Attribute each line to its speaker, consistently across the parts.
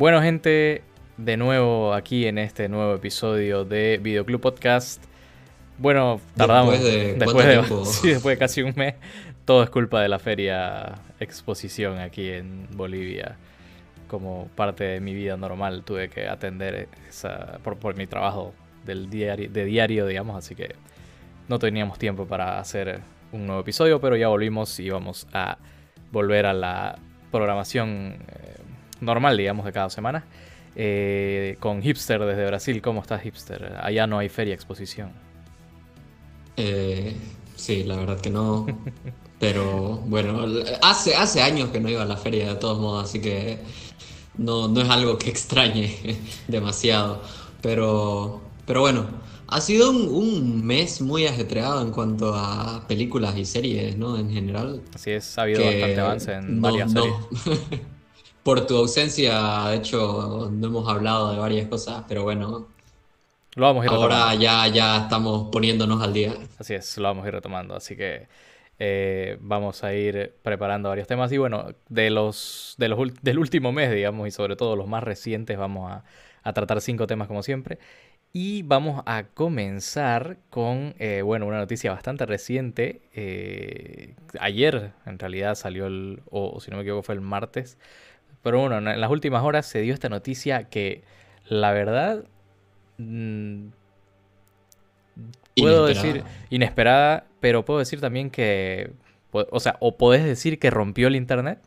Speaker 1: Bueno, gente, de nuevo aquí en este nuevo episodio de Videoclub Podcast. Bueno, tardamos
Speaker 2: después de,
Speaker 1: sí, después de casi un mes. Todo es culpa de la feria exposición aquí en Bolivia. Como parte de mi vida normal tuve que atender esa por, por mi trabajo del diario, de diario, digamos, así que no teníamos tiempo para hacer un nuevo episodio, pero ya volvimos y vamos a volver a la programación eh, normal, digamos, de cada semana. Eh, con Hipster desde Brasil. ¿Cómo estás, Hipster? Allá no hay feria exposición.
Speaker 2: Eh, sí, la verdad que no. Pero bueno, hace, hace años que no iba a la feria de todos modos, así que no, no es algo que extrañe demasiado. Pero, pero bueno, ha sido un, mes muy ajetreado en cuanto a películas y series, ¿no? En general.
Speaker 1: Así es, ha habido bastante avance en varias series.
Speaker 2: Por tu ausencia, de hecho, no hemos hablado de varias cosas, pero bueno.
Speaker 1: Lo vamos a ir
Speaker 2: Ahora ya, ya estamos poniéndonos al día.
Speaker 1: Así es, lo vamos a ir retomando. Así que eh, vamos a ir preparando varios temas. Y bueno, de los, de los del último mes, digamos, y sobre todo los más recientes, vamos a, a tratar cinco temas como siempre. Y vamos a comenzar con, eh, bueno, una noticia bastante reciente. Eh, ayer, en realidad, salió el, o si no me equivoco, fue el martes. Pero bueno, en las últimas horas se dio esta noticia que, la verdad, mm, puedo decir inesperada, pero puedo decir también que, o sea, o podés decir que rompió el internet.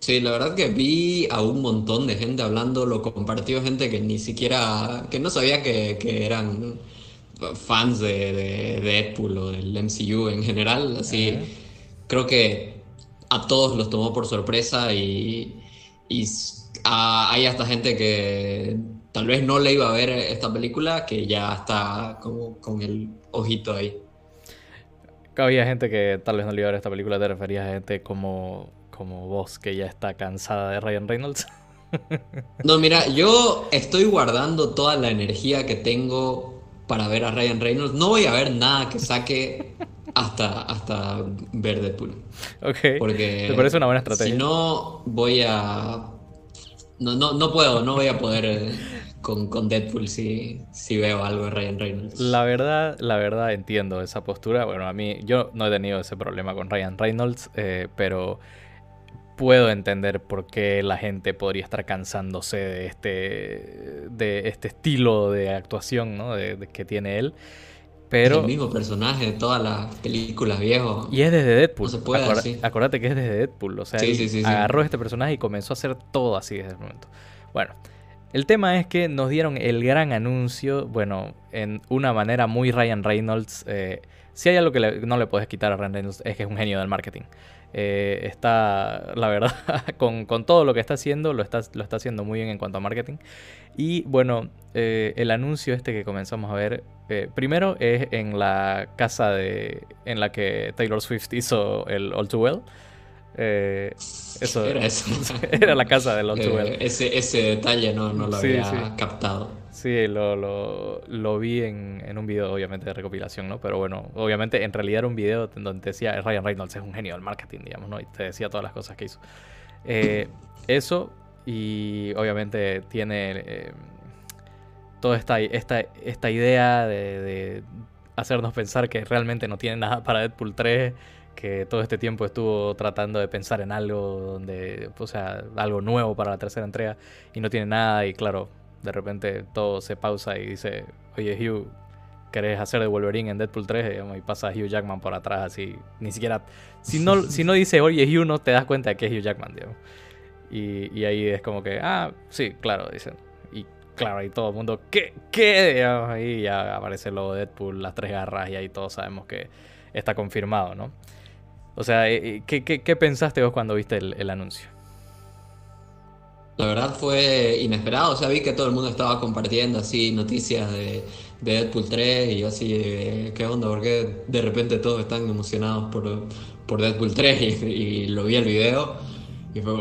Speaker 2: Sí, la verdad que vi a un montón de gente hablando, lo compartió gente que ni siquiera, que no sabía que, eran fans de, de, Deadpool o del MCU en general, así, creo que a todos los tomó por sorpresa y, hay hasta gente que tal vez no le iba a ver esta película, que ya está como con el ojito ahí.
Speaker 1: Había gente que tal vez no le iba a ver esta película, te referías a gente como como vos que ya está cansada de Ryan Reynolds?
Speaker 2: No, mira, yo estoy guardando toda la energía que tengo para ver a Ryan Reynolds. No voy a ver nada que saque hasta, hasta ver Deadpool.
Speaker 1: Ok.
Speaker 2: Porque
Speaker 1: Me parece una buena estrategia.
Speaker 2: Si no, voy a. No, no, no puedo, no voy a poder eh, con, con, Deadpool si, si veo algo de Ryan Reynolds.
Speaker 1: La verdad, la verdad entiendo esa postura. Bueno, a mí, yo no he tenido ese problema con Ryan Reynolds, eh, pero puedo entender por qué la gente podría estar cansándose de este, de este estilo de actuación ¿no? de, que tiene él. Pero...
Speaker 2: Es el mismo personaje de todas las películas viejo.
Speaker 1: Y es desde Deadpool. No se puede Acordate que es desde Deadpool. O sea, agarró este personaje y comenzó a hacer todo así desde el momento. Bueno, el tema es que nos dieron el gran anuncio, bueno, en una manera muy Ryan Reynolds. Eh, si hay algo que no le puedes quitar a Ryan Reynolds es que es un genio del marketing. Eh, está, la verdad, con, todo lo que está haciendo, lo está, haciendo muy bien en cuanto a marketing. Y bueno, eh, el anuncio este que comenzamos a ver, primero es en la casa de, en la que Taylor Swift hizo el All Too Well. Eso,
Speaker 2: era, eso.
Speaker 1: era la casa All Too Well.
Speaker 2: Ese, ese detalle no, no lo había captado.
Speaker 1: Sí, lo, lo, vi en, en, un video, obviamente, de recopilación, ¿no? Pero bueno, obviamente, en realidad era un video donde decía Ryan Reynolds es un genio del marketing, digamos, ¿no? Y te decía todas las cosas que hizo. Eh, eso, y obviamente tiene eh, toda esta, esta, esta idea de, hacernos pensar que realmente no tiene nada para Deadpool 3 que todo este tiempo estuvo tratando de pensar en algo donde, o sea, algo nuevo para la tercera entrega y no tiene nada y claro, de repente todo se pausa y dice, oye Hugh, ¿querés hacer de Wolverine en Deadpool 3? y pasa Hugh Jackman por atrás así, ni siquiera, si no, si no dice, oye Hugh, no te das cuenta de que es Hugh Jackman, digamos. Y, ahí es como que, ah, sí, claro, dicen. Y claro, ahí todo el mundo, ¿qué? ¿Qué? Digamos, ahí ya aparece el logo de Deadpool, las tres garras y ahí todos sabemos que está confirmado, ¿no? O sea, eh, eh, ¿qué, qué, pensaste vos cuando viste el anuncio?
Speaker 2: La verdad fue inesperado, o sea, vi que todo el mundo estaba compartiendo así noticias de, Deadpool 3 y yo así, ¿qué onda? Porque de repente todos están emocionados por, por Deadpool 3 y, lo vi el video y fue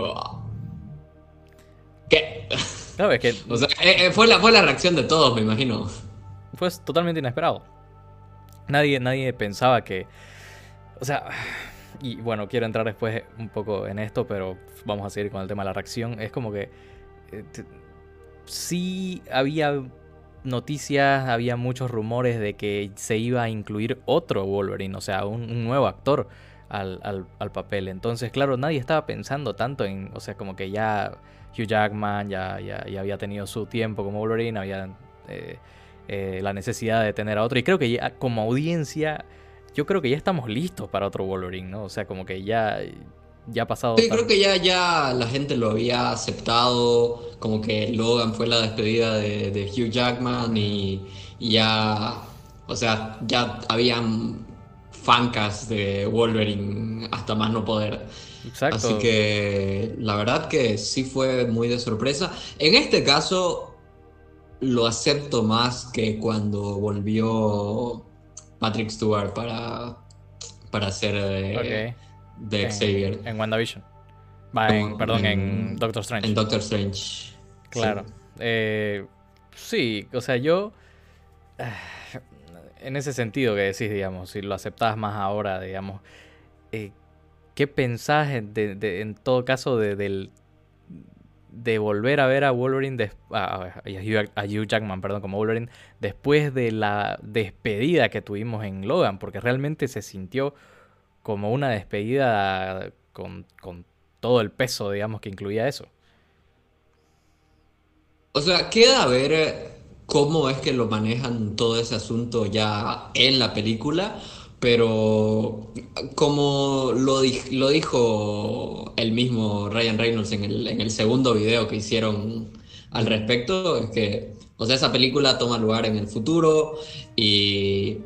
Speaker 2: ¿Qué?
Speaker 1: No, es que...
Speaker 2: o sea, eh, fue, la, fue la reacción de todos, me imagino.
Speaker 1: Fue totalmente inesperado. Nadie, nadie pensaba que... O sea, y bueno, quiero entrar después un poco en esto, pero vamos a seguir con el tema de la reacción. Es como que eh, sí había noticias, había muchos rumores de que se iba a incluir otro Wolverine, o sea, un, nuevo actor al, papel. Entonces, claro, nadie estaba pensando tanto en, o sea, como que ya Hugh Jackman ya, ya, había tenido su tiempo como Wolverine, había eh, eh, la necesidad de tener a otro. Y creo que ya como audiencia, yo creo que ya estamos listos para otro Wolverine, ¿no? O sea, como que ya ya ha pasado.
Speaker 2: Sí, creo que ya, ya la gente lo había aceptado, como que Logan fue la despedida de, Hugh Jackman y, ya, o sea, ya habían fancas de Wolverine hasta más no poder. Exacto. Así que la verdad que sí fue muy de sorpresa. En este caso lo acepto más que cuando volvió Patrick Stewart para, para hacer... Eh, de Xavier.
Speaker 1: En WandaVision. perdón, en, Doctor Strange.
Speaker 2: En Doctor Strange.
Speaker 1: Claro. Sí, eh, sí o sea, yo. En ese sentido que decís, digamos, si lo aceptás más ahora, digamos. Eh, ¿Qué pensás de, en todo caso de, del, de volver a ver a Wolverine, a, a, Hugh Jackman, perdón, como Wolverine, después de la despedida que tuvimos en Logan? Porque realmente se sintió como una despedida con, todo el peso, digamos, que incluía eso.
Speaker 2: O sea, queda a ver eh, cómo es que lo manejan todo ese asunto ya en la película, pero como lo, dijo el mismo Ryan Reynolds en el, en el segundo video que hicieron al respecto, es que, o sea, esa película toma lugar en el futuro y,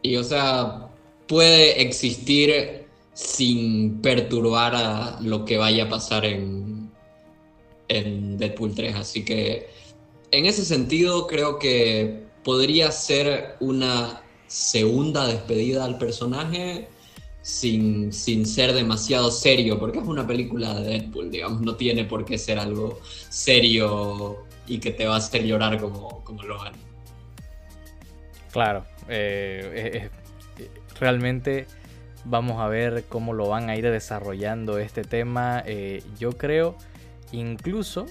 Speaker 2: y o sea, puede existir sin perturbar a lo que vaya a pasar en, en Deadpool 3. Así que en ese sentido creo que podría ser una segunda despedida al personaje sin, sin, ser demasiado serio, porque es una película de Deadpool, digamos, no tiene por qué ser algo serio y que te va a hacer llorar como, como Logan.
Speaker 1: Claro, eh, realmente vamos a ver cómo lo van a ir desarrollando este tema. Eh, yo creo, incluso,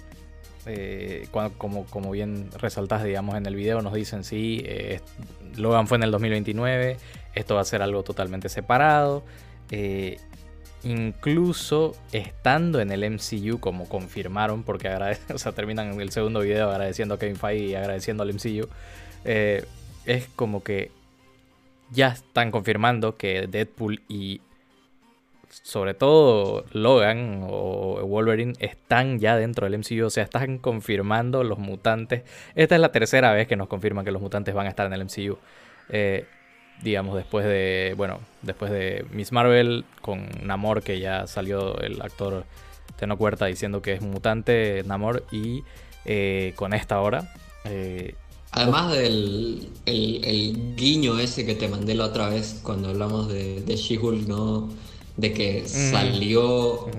Speaker 1: eh, como, bien resaltas, digamos, en el video, nos dicen, sí, eh, Logan fue en el 2029, esto va a ser algo totalmente separado. incluso estando en el MCU, como confirmaron, porque terminan el segundo video agradeciendo a Kevin Feige y agradeciendo al MCU, es como que ya están confirmando que Deadpool y sobre todo Logan o Wolverine están ya dentro del MCU, o sea, están confirmando los mutantes. Esta es la tercera vez que nos confirman que los mutantes van a estar en el MCU. Eh, digamos, después de, bueno, después de Miss Marvel con Namor, que ya salió el actor Teno Cuerta diciendo que es mutante Namor, y eh, con esta hora. Eh,
Speaker 2: Además del el, guiño ese que te mandé la otra vez cuando hablamos de, de She-Hulk, ¿no? De que salió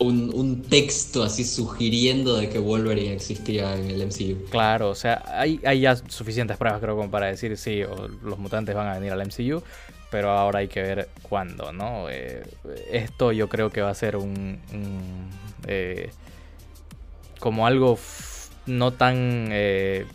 Speaker 2: un, texto así sugiriendo de que Wolverine existía en el MCU.
Speaker 1: Claro, o sea, hay, hay ya suficientes pruebas creo como para decir sí, los mutantes van a venir al MCU, pero ahora hay que ver cuándo, ¿no? Eh, esto yo creo que va a ser un... Eh, como algo no tan... Eh,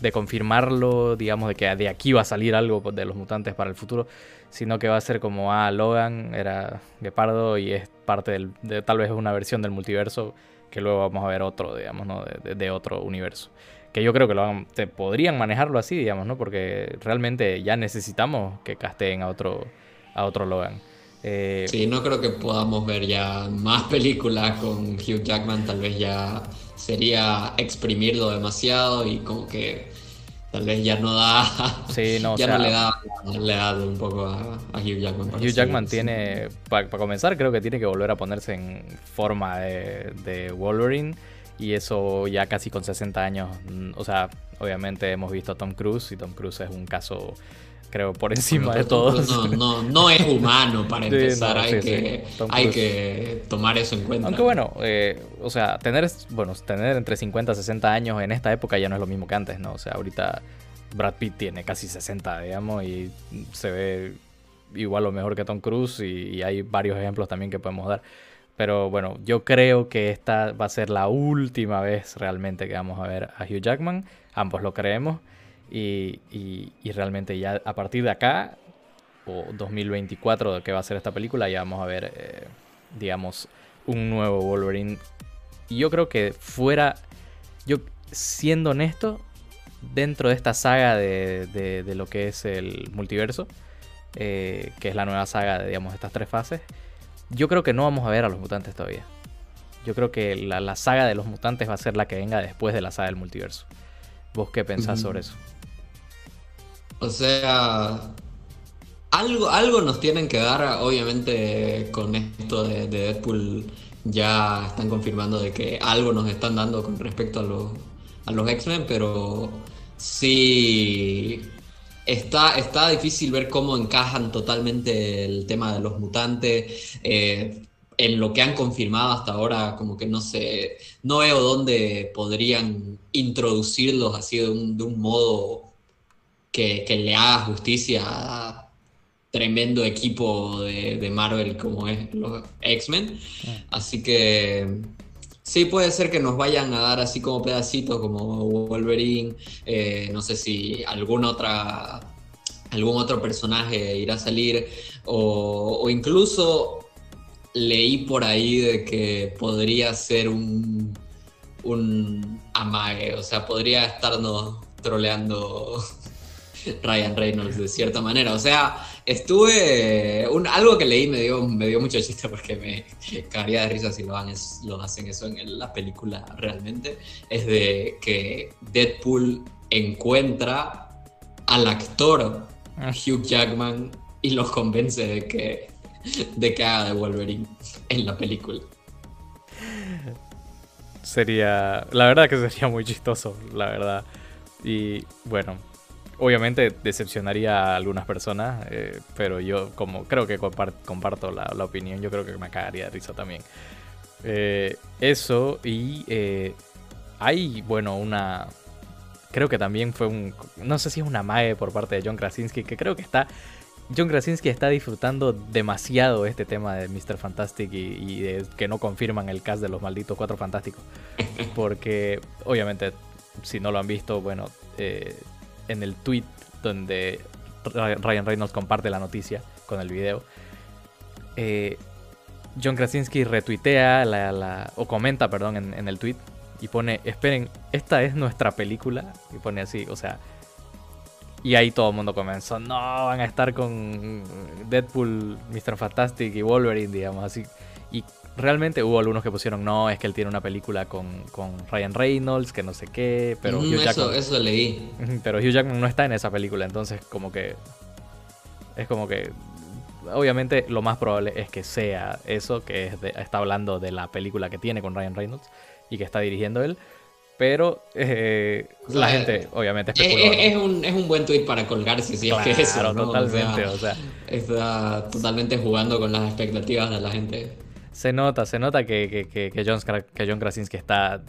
Speaker 1: de confirmarlo, digamos, de que de aquí va a salir algo de los mutantes para el futuro, sino que va a ser como, ah, Logan era Gepardo y es parte del, de tal vez una versión del multiverso que luego vamos a ver otro, digamos, ¿no? De, otro universo. Que yo creo que lo te podrían manejarlo así, digamos, ¿no? Porque realmente ya necesitamos que casteen a otro, a otro Logan.
Speaker 2: Eh, sí, no creo que podamos ver ya más películas con Hugh Jackman, tal vez ya sería exprimirlo demasiado y como que tal vez ya no da. ya no le da, le da un poco a, Hugh Jackman.
Speaker 1: Hugh Jackman tiene, para comenzar, creo que tiene que volver a ponerse en forma de, Wolverine. Y eso ya casi con 60 años. Mm, o sea, obviamente hemos visto a Tom Cruise y Tom Cruise es un caso creo, por encima de todos.
Speaker 2: No, no, no es humano para empezar, hay, que, hay que tomar eso en cuenta.
Speaker 1: Aunque bueno, eh, o sea, tener, bueno, tener entre 50 y 60 años en esta época ya no es lo mismo que antes, ¿no? O sea, ahorita Brad Pitt tiene casi 60, digamos, y se ve igual o mejor que Tom Cruise y, hay varios ejemplos también que podemos dar. Pero bueno, yo creo que esta va a ser la última vez realmente que vamos a ver a Hugh Jackman. Ambos lo creemos. Y, y, realmente ya a partir de acá, o 2024 que va a ser esta película, ya vamos a ver, eh, digamos, un nuevo Wolverine. Y yo creo que fuera, yo siendo honesto, dentro de esta saga de, de, lo que es el multiverso, eh, que es la nueva saga de digamos, estas tres fases, yo creo que no vamos a ver a los mutantes todavía. Yo creo que la, saga de los mutantes va a ser la que venga después de la saga del multiverso. ¿Vos qué pensás sobre eso?
Speaker 2: O sea, algo, algo nos tienen que dar, obviamente con esto de, de, Deadpool ya están confirmando de que algo nos están dando con respecto a los, a los X-Men, pero sí está, está difícil ver cómo encajan totalmente el tema de los mutantes. Eh, en lo que han confirmado hasta ahora, como que no sé, no veo dónde podrían introducirlos así de un, de un modo que, que, le haga justicia a tremendo equipo de, de Marvel como es los X-Men. Así que Sí, puede ser que nos vayan a dar así como pedacitos, como Wolverine. Eh, no sé si algún otra, algún otro personaje irá a salir. O, incluso leí por ahí de que podría ser un, un amague. O sea, podría estarnos troleando Ryan Reynolds de cierta manera. O sea, Estuve. Un, algo que leí me dio, me dio mucho chiste porque me cagaría de risa si lo, lo hacen eso en la película realmente. Es de que Deadpool encuentra al actor ah. Hugh Jackman y los convence de que, de que haga de Wolverine en la película.
Speaker 1: Sería. La verdad que sería muy chistoso, la verdad. Y bueno, obviamente decepcionaría a algunas personas, eh, pero yo como creo que comparto la, opinión, yo creo que me cagaría de risa también. Eh, eso y eh, hay, bueno, una... Creo que también fue un... No sé si es una mague por parte de John Krasinski, que creo que está... John Krasinski está disfrutando demasiado este tema de Mr. Fantastic y, de que no confirman el cast de los malditos cuatro fantásticos. Porque, obviamente, si no lo han visto, bueno, en el tweet donde Ryan Reynolds comparte la noticia con el video, eh, John Krasinski retuitea la, o comenta, perdón, en, el tweet y pone, esperen, esta es nuestra película. Y pone así, o sea. Y ahí todo el mundo comenzó, no, van a estar con Deadpool, Mr. Fantastic y Wolverine, digamos así. Y realmente hubo algunos que pusieron, no, es que él tiene una película con, Ryan Reynolds, que no sé qué, pero
Speaker 2: Hugh Jackman, eso, leí.
Speaker 1: Pero Hugh Jackman no está en esa película, entonces como que... Es como que... Obviamente lo más probable es que sea eso, que es está hablando de la película que tiene con Ryan Reynolds y que está dirigiendo él. Pero eh, la gente, obviamente,
Speaker 2: es, un, es un buen tweet para colgarse si es que eso.
Speaker 1: totalmente. O sea,
Speaker 2: está totalmente jugando con las expectativas de la gente.
Speaker 1: Se nota, se nota que, que, que, John, que John Krasinski está,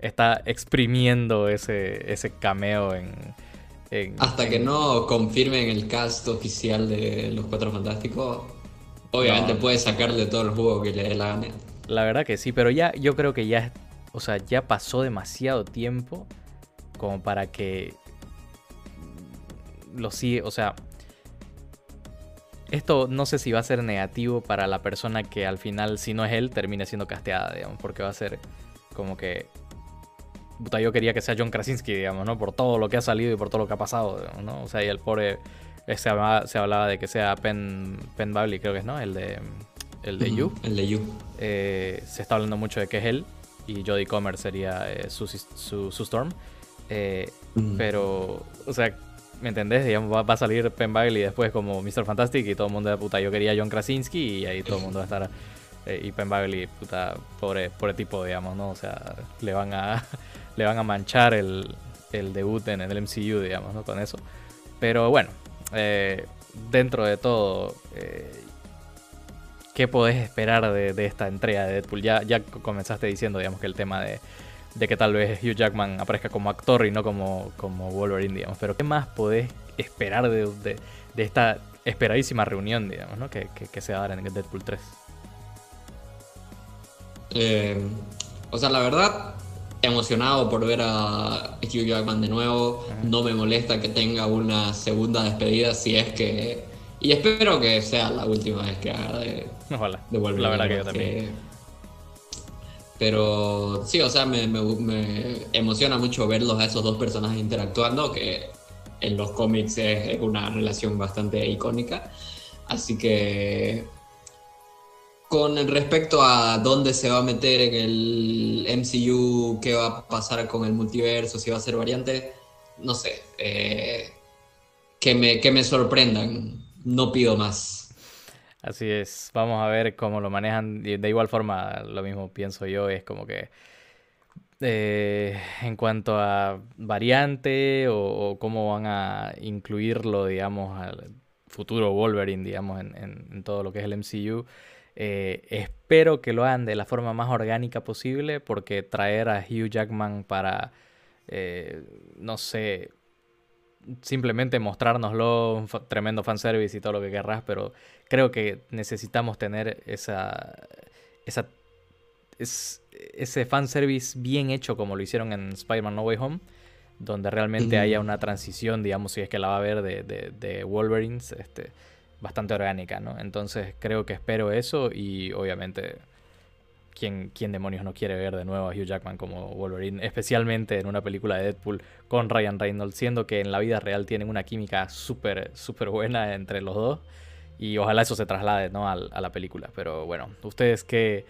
Speaker 1: está exprimiendo ese, ese cameo en,
Speaker 2: Hasta que no confirmen el cast oficial de Los Cuatro Fantásticos, obviamente puede sacarle todo el juego que le dé la gana.
Speaker 1: La verdad que sí, pero ya yo creo que ya, o sea, ya pasó demasiado tiempo como para que lo sigue, o sea, esto no sé si va a ser negativo para la persona que al final, si no es él, termine siendo casteada, digamos, porque va a ser como que. Puta, yo quería que sea John Krasinski, digamos, ¿no? Por todo lo que ha salido y por todo lo que ha pasado, ¿no? O sea, y el pobre. Eh, se hablaba, de que sea Penn, Penn Bailey, creo que es, ¿no? El de. El de You.
Speaker 2: El de You.
Speaker 1: Eh, se está hablando mucho de que es él. Y Jodie Comer sería eh, su, su, Storm. Pero, o sea, ¿Me entendés? Digamos, va, a salir Penn y después como Mr. Fantastic y todo el mundo de puta, yo quería John Krasinski y ahí todo el mundo va a estar. Eh, y Penn Bagley, puta, pobre, pobre tipo, digamos, ¿no? O sea, le van a, le van a manchar el, el debut en el MCU, digamos, ¿no? Con eso. Pero bueno, eh, dentro de todo, eh, ¿qué podés esperar de, de, esta entrega de Deadpool? Ya, ya comenzaste diciendo, digamos, que el tema de de que tal vez Hugh Jackman aparezca como actor y no como, como Wolverine, digamos. Pero ¿qué más podés esperar de, esta esperadísima reunión, digamos, ¿no? Que, que, se va a dar en Deadpool 3.
Speaker 2: Eh, o sea, la verdad, emocionado por ver a Hugh Jackman de nuevo. No me molesta que tenga una segunda despedida si es que. Y espero que sea la última vez que haga de,
Speaker 1: Ojalá. La verdad que yo también.
Speaker 2: Pero sí, o sea, me, me, emociona mucho verlos a esos dos personajes interactuando, que en los cómics es, una relación bastante icónica. Así que con respecto a dónde se va a meter en el MCU, qué va a pasar con el multiverso, si va a ser variante, no sé. Eh, que, me, que me sorprendan. No pido más.
Speaker 1: Así es, vamos a ver cómo lo manejan. De igual forma, lo mismo pienso yo, es como que eh, en cuanto a variante o, cómo van a incluirlo, digamos, al futuro Wolverine, digamos, en, todo lo que es el MCU. Eh, espero que lo hagan de la forma más orgánica posible, porque traer a Hugh Jackman para, eh, no sé, simplemente mostrárnoslo, un tremendo fanservice y todo lo que querrás, pero creo que necesitamos tener esa, esa es, ese fanservice bien hecho como lo hicieron en Spider-Man No Way Home, donde realmente haya una transición, digamos, si es que la va a ver de, de, de Wolverines, este, bastante orgánica, ¿no? Entonces creo que espero eso y obviamente ¿Quién, demonios no quiere ver de nuevo a Hugh Jackman como Wolverine? Especialmente en una película de Deadpool con Ryan Reynolds, siendo que en la vida real tienen una química súper, súper buena entre los dos. Y ojalá eso se traslade ¿no? a, la película. Pero bueno, ¿ustedes qué,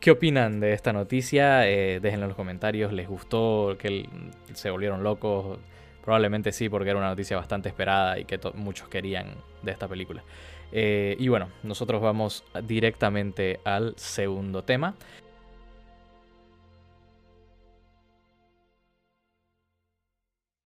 Speaker 1: qué opinan de esta noticia? Eh, déjenlo en los comentarios. ¿Les gustó que se volvieron locos? Probablemente sí, porque era una noticia bastante esperada y que muchos querían de esta película. Eh, y bueno, nosotros vamos directamente al segundo tema.